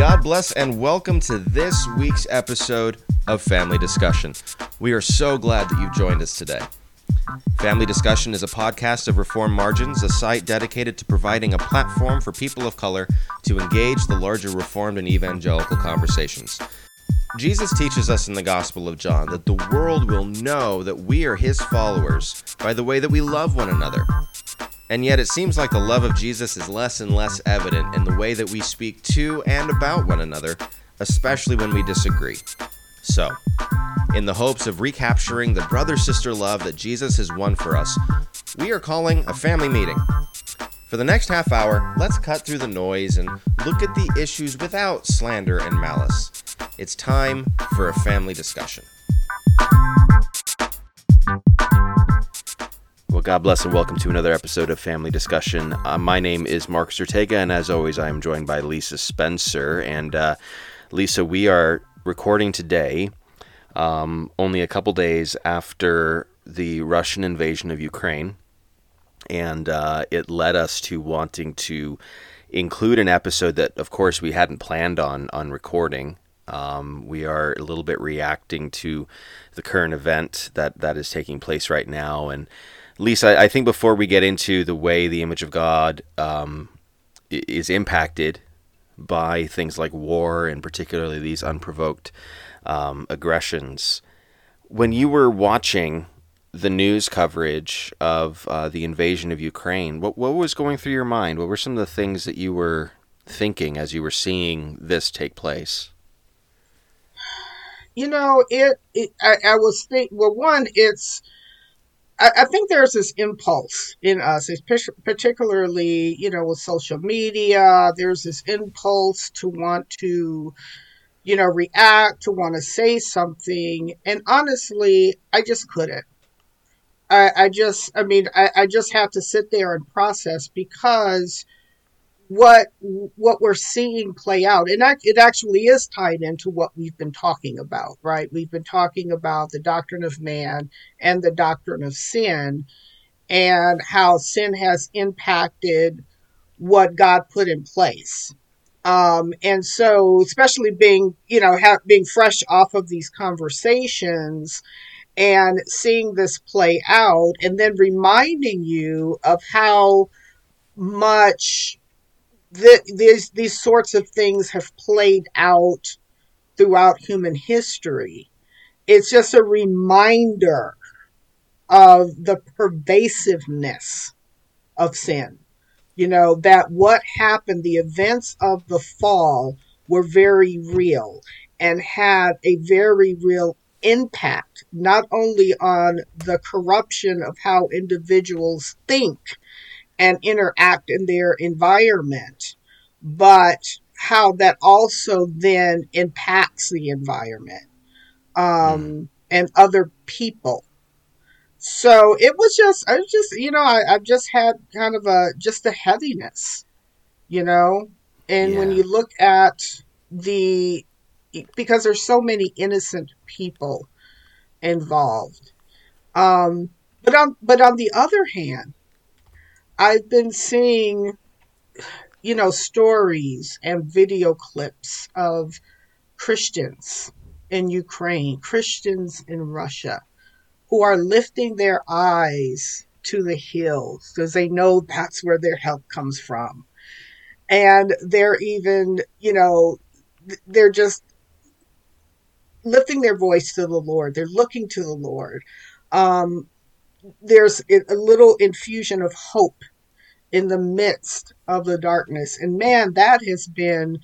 God bless and welcome to this week's episode of Family Discussion. We are so glad that you've joined us today. Family Discussion is a podcast of Reformed Margins, a site dedicated to providing a platform for people of color to engage the larger Reformed and evangelical conversations. Jesus teaches us in the Gospel of John that the world will know that we are his followers by the way that we love one another. And yet, it seems like the love of Jesus is less and less evident in the way that we speak to and about one another, especially when we disagree. So, in the hopes of recapturing the brother sister love that Jesus has won for us, we are calling a family meeting. For the next half hour, let's cut through the noise and look at the issues without slander and malice. It's time for a family discussion. Well, God bless and welcome to another episode of Family Discussion. Uh, my name is Mark Ortega, and as always, I am joined by Lisa Spencer. And uh, Lisa, we are recording today, um, only a couple days after the Russian invasion of Ukraine, and uh, it led us to wanting to include an episode that, of course, we hadn't planned on on recording. Um, we are a little bit reacting to the current event that that is taking place right now, and Lisa, I think before we get into the way the image of God um, is impacted by things like war and particularly these unprovoked um, aggressions, when you were watching the news coverage of uh, the invasion of Ukraine, what what was going through your mind? What were some of the things that you were thinking as you were seeing this take place? You know, it. it I, I was think. Well, one, it's I, I think there's this impulse in us, particularly, you know, with social media. There's this impulse to want to, you know, react, to want to say something. And honestly, I just couldn't. I, I just, I mean, I, I just have to sit there and process because what what we're seeing play out. And it actually is tied into what we've been talking about right? We've been talking about the doctrine of man and the doctrine of sin and how sin has impacted what god put in place. Um, and so especially being you know ha- being fresh off of these conversations and seeing this play out and then reminding you of how much the, these these sorts of things have played out throughout human history. It's just a reminder of the pervasiveness of sin. You know, that what happened, the events of the fall were very real and had a very real impact, not only on the corruption of how individuals think and interact in their environment, but how that also then impacts the environment um, mm. and other people. So it was just, I was just, you know, I, I've just had kind of a, just a heaviness, you know? And yeah. when you look at the, because there's so many innocent people involved. Um, but on, but on the other hand, I've been seeing, you know, stories and video clips of Christians in Ukraine, Christians in Russia, who are lifting their eyes to the hills because they know that's where their help comes from. And they're even, you know, they're just lifting their voice to the Lord. They're looking to the Lord. Um, there's a little infusion of hope in the midst of the darkness. And man, that has been,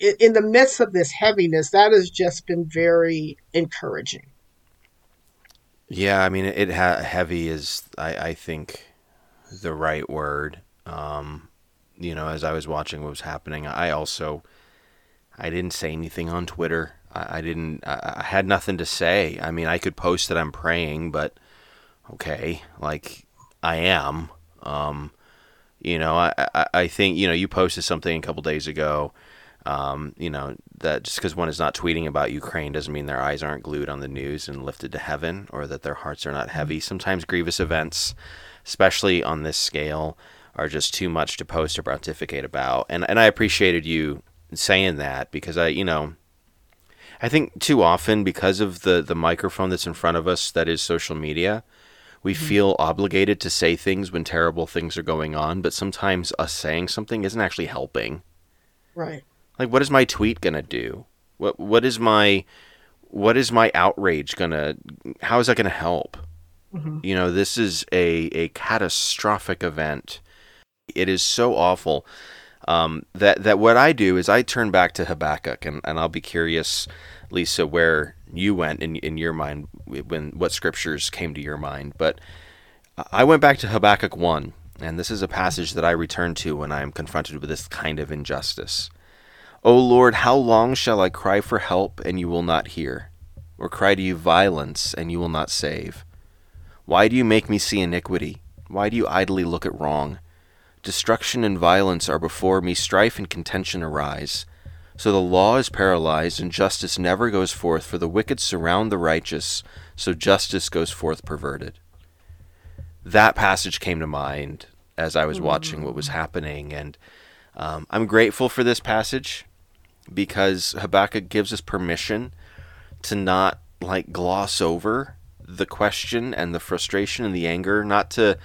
in the midst of this heaviness, that has just been very encouraging. Yeah, I mean, it ha- heavy is, I, I think, the right word. Um, you know, as I was watching what was happening, I also, I didn't say anything on Twitter. I, I didn't, I, I had nothing to say. I mean, I could post that I'm praying, but okay, like I am. Um, you know, I, I, I think, you know, you posted something a couple days ago, um, you know, that just because one is not tweeting about Ukraine doesn't mean their eyes aren't glued on the news and lifted to heaven or that their hearts are not mm-hmm. heavy. Sometimes grievous events, especially on this scale, are just too much to post or pontificate about. And, and I appreciated you saying that because I, you know, I think too often because of the the microphone that's in front of us that is social media, we mm-hmm. feel obligated to say things when terrible things are going on, but sometimes us saying something isn't actually helping. Right. Like what is my tweet going to do? What what is my what is my outrage going to how is that going to help? Mm-hmm. You know, this is a a catastrophic event. It is so awful um, that that what I do is I turn back to Habakkuk, and, and I'll be curious, Lisa, where you went in in your mind when what scriptures came to your mind. But I went back to Habakkuk one, and this is a passage that I return to when I am confronted with this kind of injustice. O Lord, how long shall I cry for help and you will not hear, or cry to you violence and you will not save? Why do you make me see iniquity? Why do you idly look at wrong? Destruction and violence are before me, strife and contention arise. So the law is paralyzed, and justice never goes forth, for the wicked surround the righteous, so justice goes forth perverted. That passage came to mind as I was watching what was happening, and um, I'm grateful for this passage because Habakkuk gives us permission to not like gloss over the question and the frustration and the anger, not to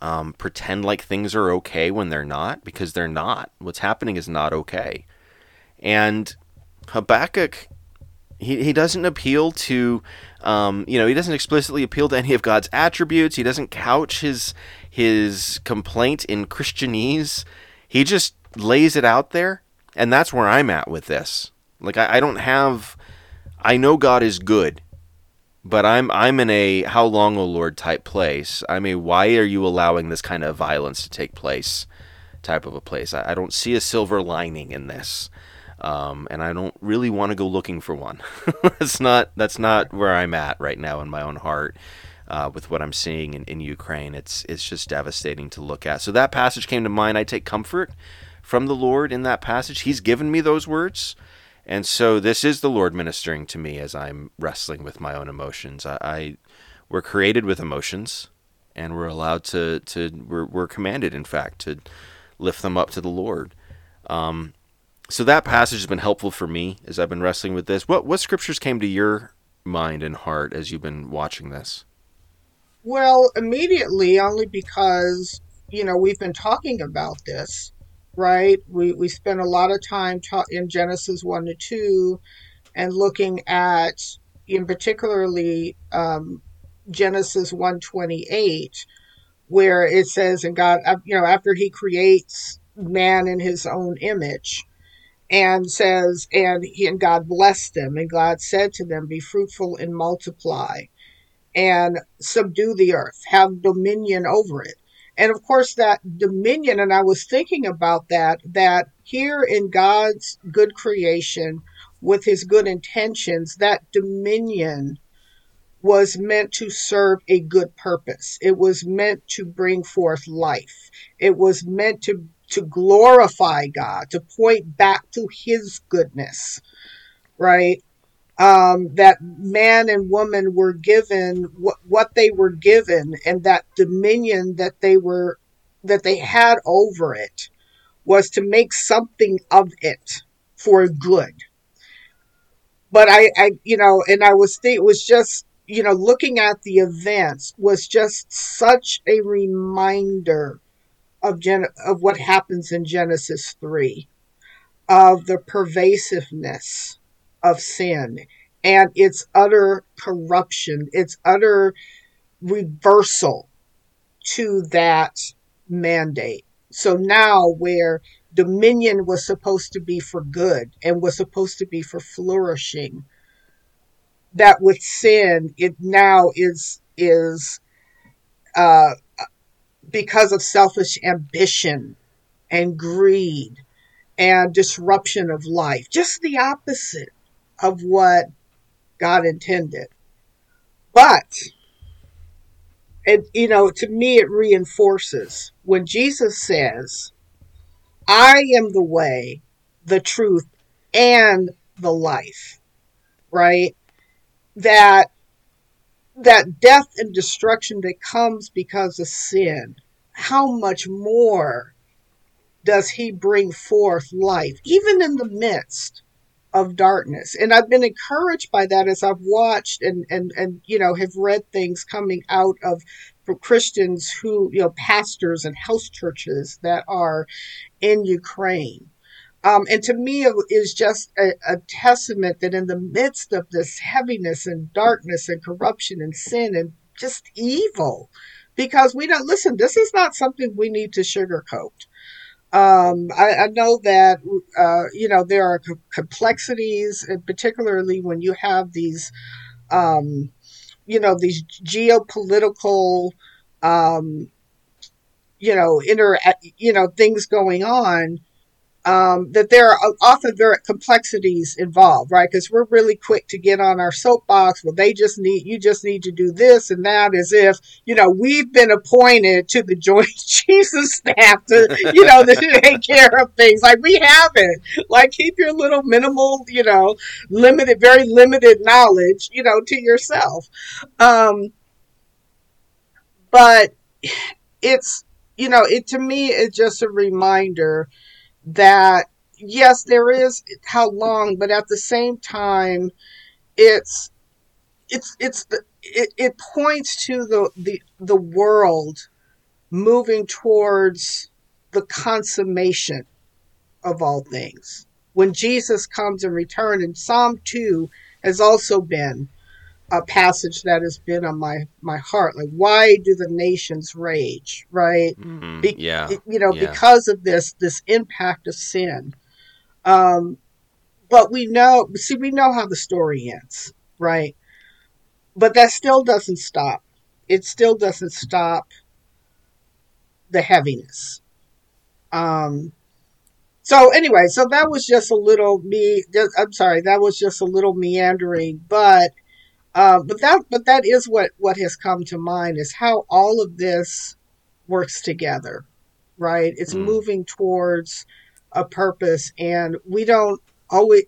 um, pretend like things are okay when they're not, because they're not. What's happening is not okay. And Habakkuk, he, he doesn't appeal to, um, you know, he doesn't explicitly appeal to any of God's attributes. He doesn't couch his his complaint in Christianese. He just lays it out there, and that's where I'm at with this. Like I, I don't have, I know God is good, but I'm I'm in a how long, O Lord type place. I mean, why are you allowing this kind of violence to take place? Type of a place. I, I don't see a silver lining in this, um, and I don't really want to go looking for one. that's not that's not where I'm at right now in my own heart. Uh, with what I'm seeing in, in Ukraine, it's it's just devastating to look at. So that passage came to mind. I take comfort from the Lord in that passage. He's given me those words. And so this is the Lord ministering to me as I'm wrestling with my own emotions. I, I we're created with emotions, and we're allowed to to we're, we're commanded, in fact, to lift them up to the Lord. Um, so that passage has been helpful for me as I've been wrestling with this. What what scriptures came to your mind and heart as you've been watching this? Well, immediately, only because you know we've been talking about this right? We we spent a lot of time ta- in Genesis one to two, and looking at, in particularly um, Genesis one twenty eight, where it says, "And God, you know, after He creates man in His own image." And says, and he and God blessed them, and God said to them, Be fruitful and multiply, and subdue the earth, have dominion over it and of course, that dominion, and I was thinking about that, that here in God's good creation, with his good intentions, that dominion was meant to serve a good purpose. It was meant to bring forth life. It was meant to, to glorify God, to point back to his goodness, right? um, that man and woman were given what, what they were given and that dominion that they were that they had over it was to make something of it for good but I, I you know and i was it was just you know looking at the events was just such a reminder of Gen- of what happens in genesis 3 of the pervasiveness of sin and its utter corruption, its utter reversal to that mandate. So now, where dominion was supposed to be for good and was supposed to be for flourishing, that with sin, it now is is uh, because of selfish ambition and greed and disruption of life, just the opposite of what God intended. But it, you know, to me, it reinforces when Jesus says, I am the way, the truth, and the life, right? That that death and destruction that comes because of sin, how much more does he bring forth life, even in the midst of darkness. And I've been encouraged by that as I've watched and, and, and you know, have read things coming out of Christians who, you know, pastors and house churches that are in Ukraine. Um, and to me, it is just a, a testament that in the midst of this heaviness and darkness and corruption and sin and just evil, because we don't listen, this is not something we need to sugarcoat. Um, I, I, know that uh, you know there are complexities, particularly when you have these, um, you know, these geopolitical, um, you know, inter, you know, things going on um, that there are often there are complexities involved, right? Because we're really quick to get on our soapbox. Well, they just need you just need to do this and that, as if you know we've been appointed to the Joint Chiefs of Staff to you know to take care of things. Like we haven't. Like keep your little minimal, you know, limited, very limited knowledge, you know, to yourself. Um, but it's you know it to me it's just a reminder that yes, there is how long, but at the same time, it's it's it's the it, it points to the, the the world moving towards the consummation of all things. When Jesus comes and returns, and Psalm 2 has also been a passage that has been on my my heart. Like why do the nations rage right? Mm, Be- yeah. you know yeah. because of this this impact of sin. Um but we know see we know how the story ends right? But that still doesn't stop. It still doesn't stop the heaviness. Um so anyway so that was just a little me i'm sorry that was just a little meandering but uh, but that but that is what what has come to mind is how all of this works together, right? It's mm. moving towards a purpose, and we don't always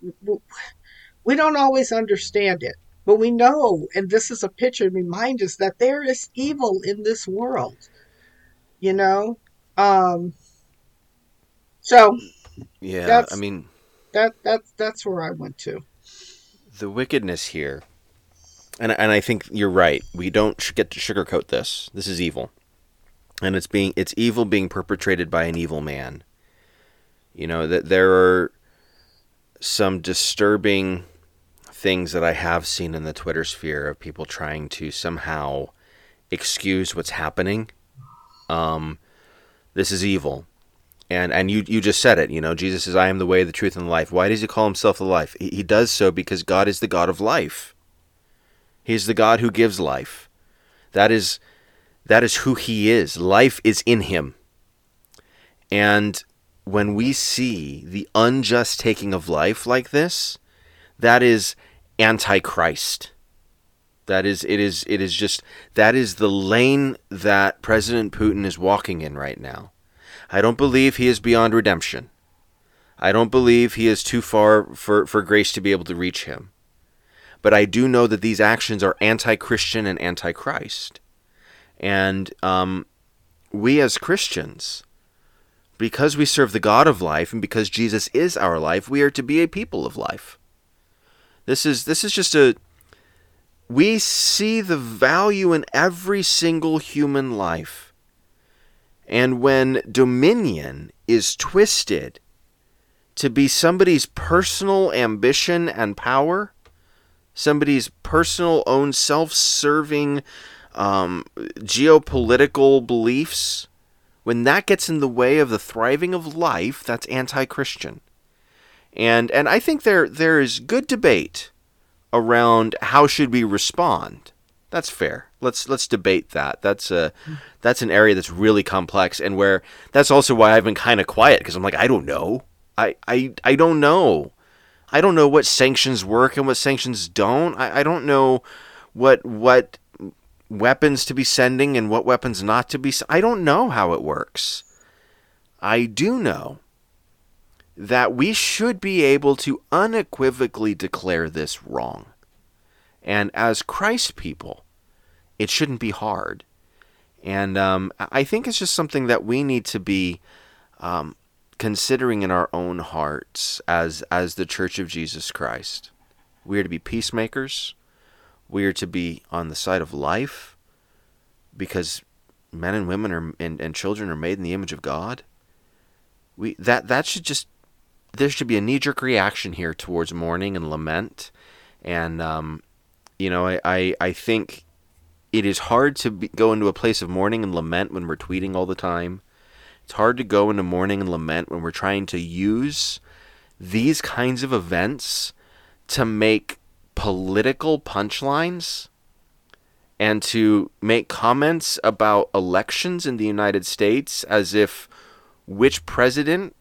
we don't always understand it, but we know, and this is a picture to remind us that there is evil in this world. You know, um, so yeah, I mean that that's that's where I went to. The wickedness here and and I think you're right. We don't get to sugarcoat this. This is evil, and it's being it's evil being perpetrated by an evil man. You know that there are some disturbing things that I have seen in the Twitter sphere of people trying to somehow excuse what's happening. Um, this is evil. And and you you just said it, you know, Jesus says, I am the way, the truth, and the life. Why does he call himself the life? He, he does so because God is the God of life. He's the God who gives life. That is that is who he is. Life is in him. And when we see the unjust taking of life like this, that is antichrist. That is it is it is just that is the lane that President Putin is walking in right now. I don't believe he is beyond redemption. I don't believe he is too far for, for grace to be able to reach him but I do know that these actions are anti Christian and anti Christ. And um, we as Christians, because we serve the God of life and because Jesus is our life, we are to be a people of life. This is this is just a we see the value in every single human life. And when dominion is twisted to be somebody's personal ambition and power, somebody's personal own self-serving um, geopolitical beliefs when that gets in the way of the thriving of life that's anti-christian. And and i think there there is good debate around how should we respond. That's fair. Let's let's debate that. That's a that's an area that's really complex and where that's also why i've been kind of quiet because i'm like i don't know. I i i don't know I don't know what sanctions work and what sanctions don't. I, I don't know what what weapons to be sending and what weapons not to be. I don't know how it works. I do know that we should be able to unequivocally declare this wrong. And as Christ people, it shouldn't be hard. And um, I think it's just something that we need to be um, considering in our own hearts as as the church of Jesus Christ. We are to be peacemakers. We are to be on the side of life because men and women are and, and children are made in the image of God. We that that should just there should be a knee jerk reaction here towards mourning and lament, and um, you know I, I I think it is hard to be, go into a place of mourning and lament when we're tweeting all the time. It's hard to go into mourning and lament when we're trying to use these kinds of events to make political punchlines and to make comments about elections in the United States as if which president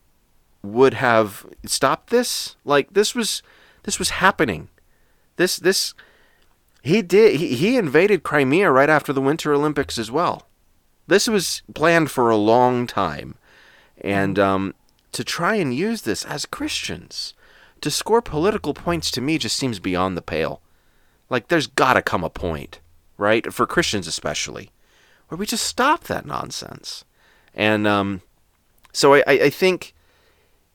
would have stopped this? Like this was this was happening. This this he did he, he invaded Crimea right after the winter olympics as well this was planned for a long time. And um, to try and use this as Christians to score political points to me just seems beyond the pale. Like, there's got to come a point, right? For Christians especially, where we just stop that nonsense. And um, so I, I think,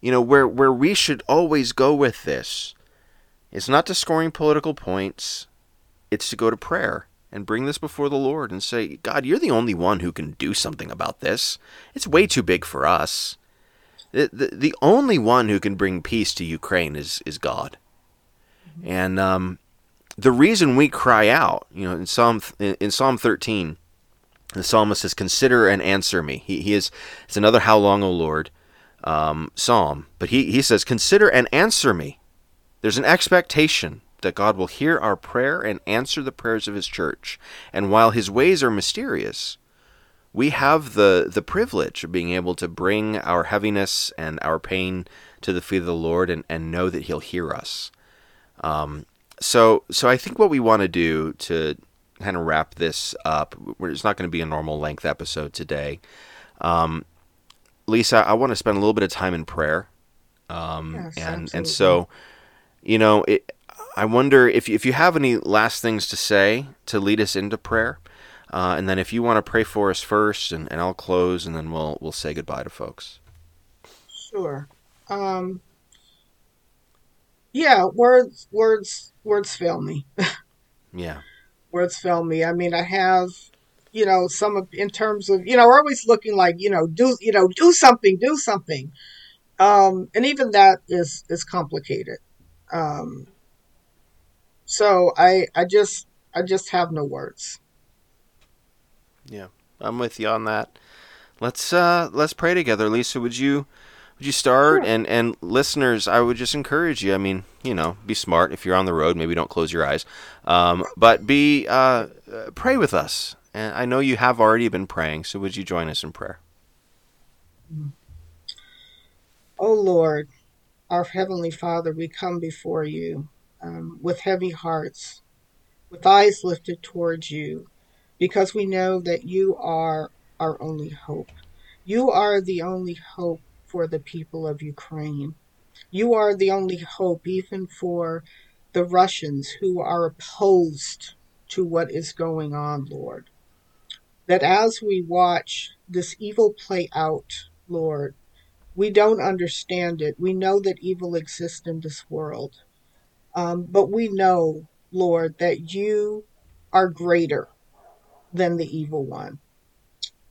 you know, where, where we should always go with this is not to scoring political points, it's to go to prayer and bring this before the Lord and say, God, you're the only one who can do something about this. It's way too big for us. The, the, the only one who can bring peace to Ukraine is, is God. Mm-hmm. And um, the reason we cry out, you know, in Psalm, in Psalm 13, the psalmist says, Consider and answer me. He, he is, it's another How Long, O Lord um, psalm. But he, he says, Consider and answer me. There's an expectation that God will hear our prayer and answer the prayers of his church. And while his ways are mysterious, we have the, the privilege of being able to bring our heaviness and our pain to the feet of the Lord and, and know that he'll hear us. Um, so, so I think what we want to do to kind of wrap this up, it's not going to be a normal length episode today. Um, Lisa, I want to spend a little bit of time in prayer. Um, yes, and, absolutely. and so, you know, it, I wonder if if you have any last things to say to lead us into prayer, uh, and then if you want to pray for us first, and, and I'll close, and then we'll we'll say goodbye to folks. Sure. Um, yeah, words words words fail me. yeah. Words fail me. I mean, I have you know some of in terms of you know we're always looking like you know do you know do something do something um and even that is is complicated um so I I just I just have no words. Yeah, I'm with you on that. Let's uh let's pray together, Lisa. Would you would you start sure. and and listeners? I would just encourage you. I mean, you know, be smart. If you're on the road, maybe don't close your eyes, um, but be uh, pray with us. And I know you have already been praying, so would you join us in prayer? Oh Lord, our heavenly Father, we come before you um, with heavy hearts, with eyes lifted towards you, because we know that you are our only hope. You are the only hope for the people of Ukraine. You are the only hope, even for the Russians who are opposed to what is going on, Lord. That as we watch this evil play out, Lord, we don't understand it. We know that evil exists in this world. Um, but we know, Lord, that you are greater than the evil one.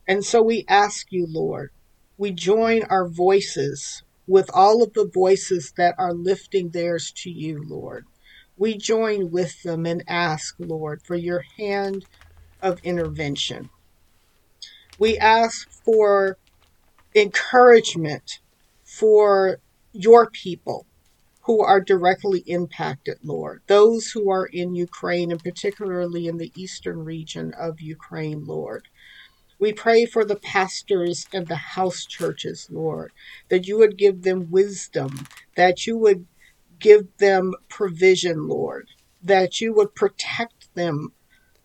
And so we ask you, Lord, we join our voices with all of the voices that are lifting theirs to you, Lord. We join with them and ask, Lord, for your hand of intervention. We ask for encouragement for your people who are directly impacted, Lord. Those who are in Ukraine and particularly in the eastern region of Ukraine, Lord. We pray for the pastors and the house churches, Lord, that you would give them wisdom, that you would give them provision, Lord, that you would protect them,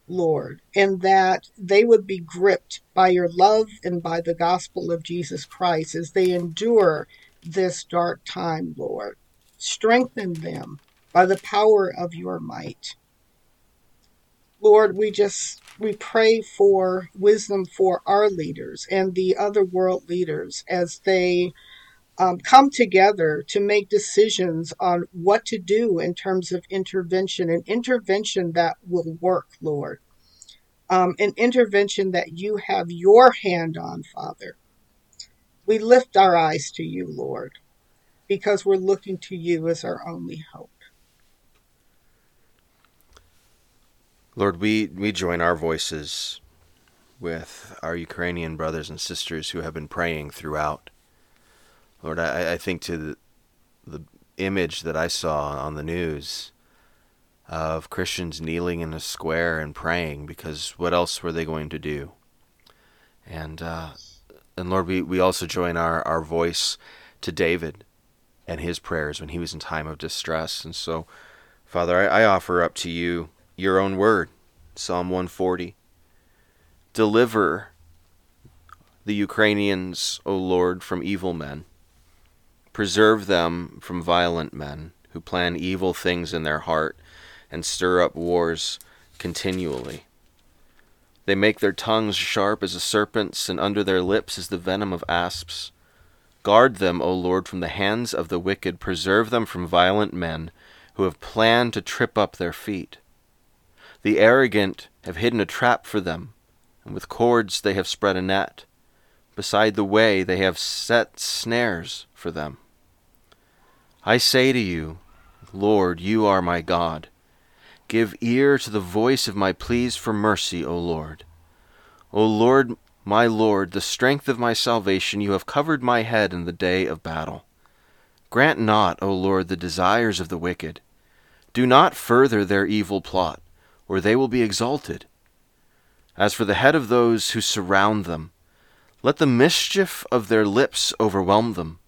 Lord, and that they would be gripped by your love and by the gospel of Jesus Christ as they endure this dark time, Lord. Strengthen them by the power of your might. Lord, we just we pray for wisdom for our leaders and the other world leaders as they um, come together to make decisions on what to do in terms of intervention, an intervention that will work, Lord. Um, an intervention that you have your hand on, Father. We lift our eyes to you, Lord, because we're looking to you as our only hope. Lord, we, we join our voices with our Ukrainian brothers and sisters who have been praying throughout. Lord, I, I think to the, the image that I saw on the news of Christians kneeling in a square and praying because what else were they going to do? And uh, and Lord, we, we also join our, our voice to David and his prayers when he was in time of distress. And so, Father, I, I offer up to you your own word, Psalm 140. Deliver the Ukrainians, O Lord, from evil men. Preserve them from violent men who plan evil things in their heart and stir up wars continually. They make their tongues sharp as a serpent's, and under their lips is the venom of asps. Guard them, O Lord, from the hands of the wicked. Preserve them from violent men who have planned to trip up their feet. The arrogant have hidden a trap for them, and with cords they have spread a net. Beside the way they have set snares for them. I say to you, Lord, you are my God. Give ear to the voice of my pleas for mercy, O Lord. O Lord, my Lord, the strength of my salvation, you have covered my head in the day of battle. Grant not, O Lord, the desires of the wicked. Do not further their evil plot, or they will be exalted. As for the head of those who surround them, let the mischief of their lips overwhelm them.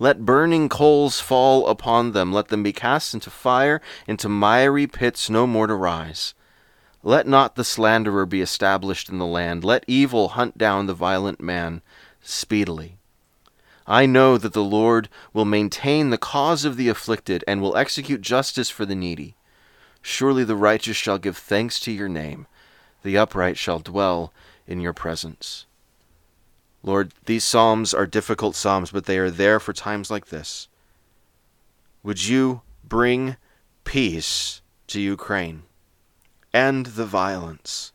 Let burning coals fall upon them. Let them be cast into fire, into miry pits, no more to rise. Let not the slanderer be established in the land. Let evil hunt down the violent man speedily. I know that the Lord will maintain the cause of the afflicted and will execute justice for the needy. Surely the righteous shall give thanks to your name. The upright shall dwell in your presence. Lord, these Psalms are difficult Psalms, but they are there for times like this. Would you bring peace to Ukraine? End the violence.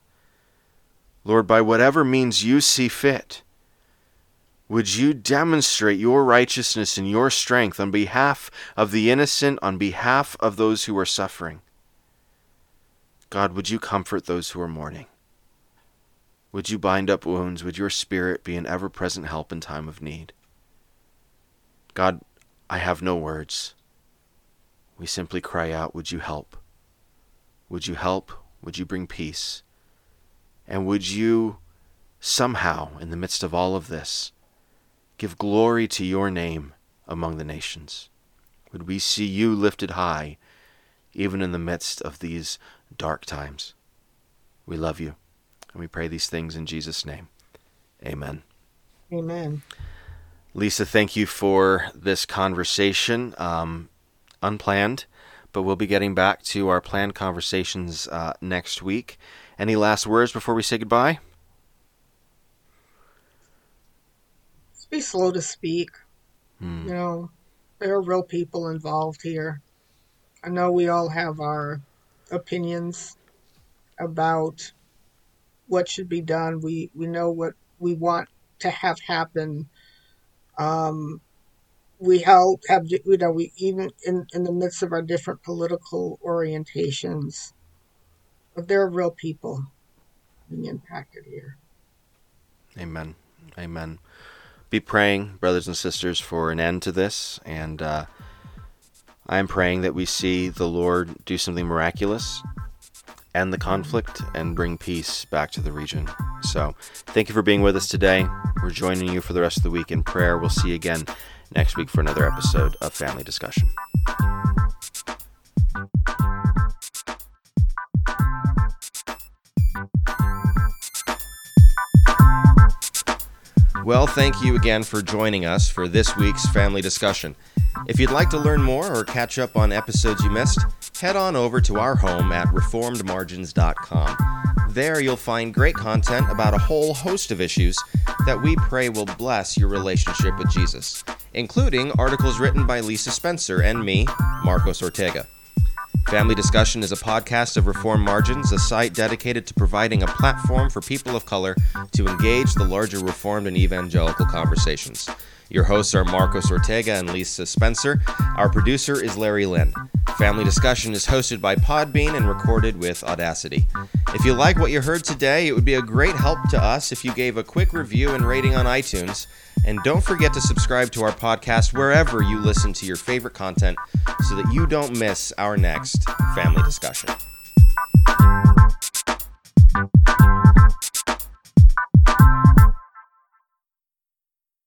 Lord, by whatever means you see fit, would you demonstrate your righteousness and your strength on behalf of the innocent, on behalf of those who are suffering? God, would you comfort those who are mourning? Would you bind up wounds? Would your spirit be an ever present help in time of need? God, I have no words. We simply cry out, Would you help? Would you help? Would you bring peace? And would you somehow, in the midst of all of this, give glory to your name among the nations? Would we see you lifted high, even in the midst of these dark times? We love you. And we pray these things in Jesus' name. Amen. Amen. Lisa, thank you for this conversation. Um, unplanned, but we'll be getting back to our planned conversations uh, next week. Any last words before we say goodbye? be slow to speak. Hmm. You know, there are real people involved here. I know we all have our opinions about what should be done. We we know what we want to have happen. Um, we help have you know we even in in the midst of our different political orientations, but there are real people being impacted here. Amen. Amen. Be praying, brothers and sisters, for an end to this, and uh, I am praying that we see the Lord do something miraculous end the conflict and bring peace back to the region. So, thank you for being with us today. We're joining you for the rest of the week in prayer. We'll see you again next week for another episode of Family Discussion. Well, thank you again for joining us for this week's family discussion. If you'd like to learn more or catch up on episodes you missed, head on over to our home at reformedmargins.com. There you'll find great content about a whole host of issues that we pray will bless your relationship with Jesus. Including articles written by Lisa Spencer and me, Marcos Ortega. Family Discussion is a podcast of Reformed Margins, a site dedicated to providing a platform for people of color to engage the larger Reformed and evangelical conversations. Your hosts are Marcos Ortega and Lisa Spencer. Our producer is Larry Lynn. Family Discussion is hosted by Podbean and recorded with Audacity. If you like what you heard today, it would be a great help to us if you gave a quick review and rating on iTunes. And don't forget to subscribe to our podcast wherever you listen to your favorite content so that you don't miss our next family discussion.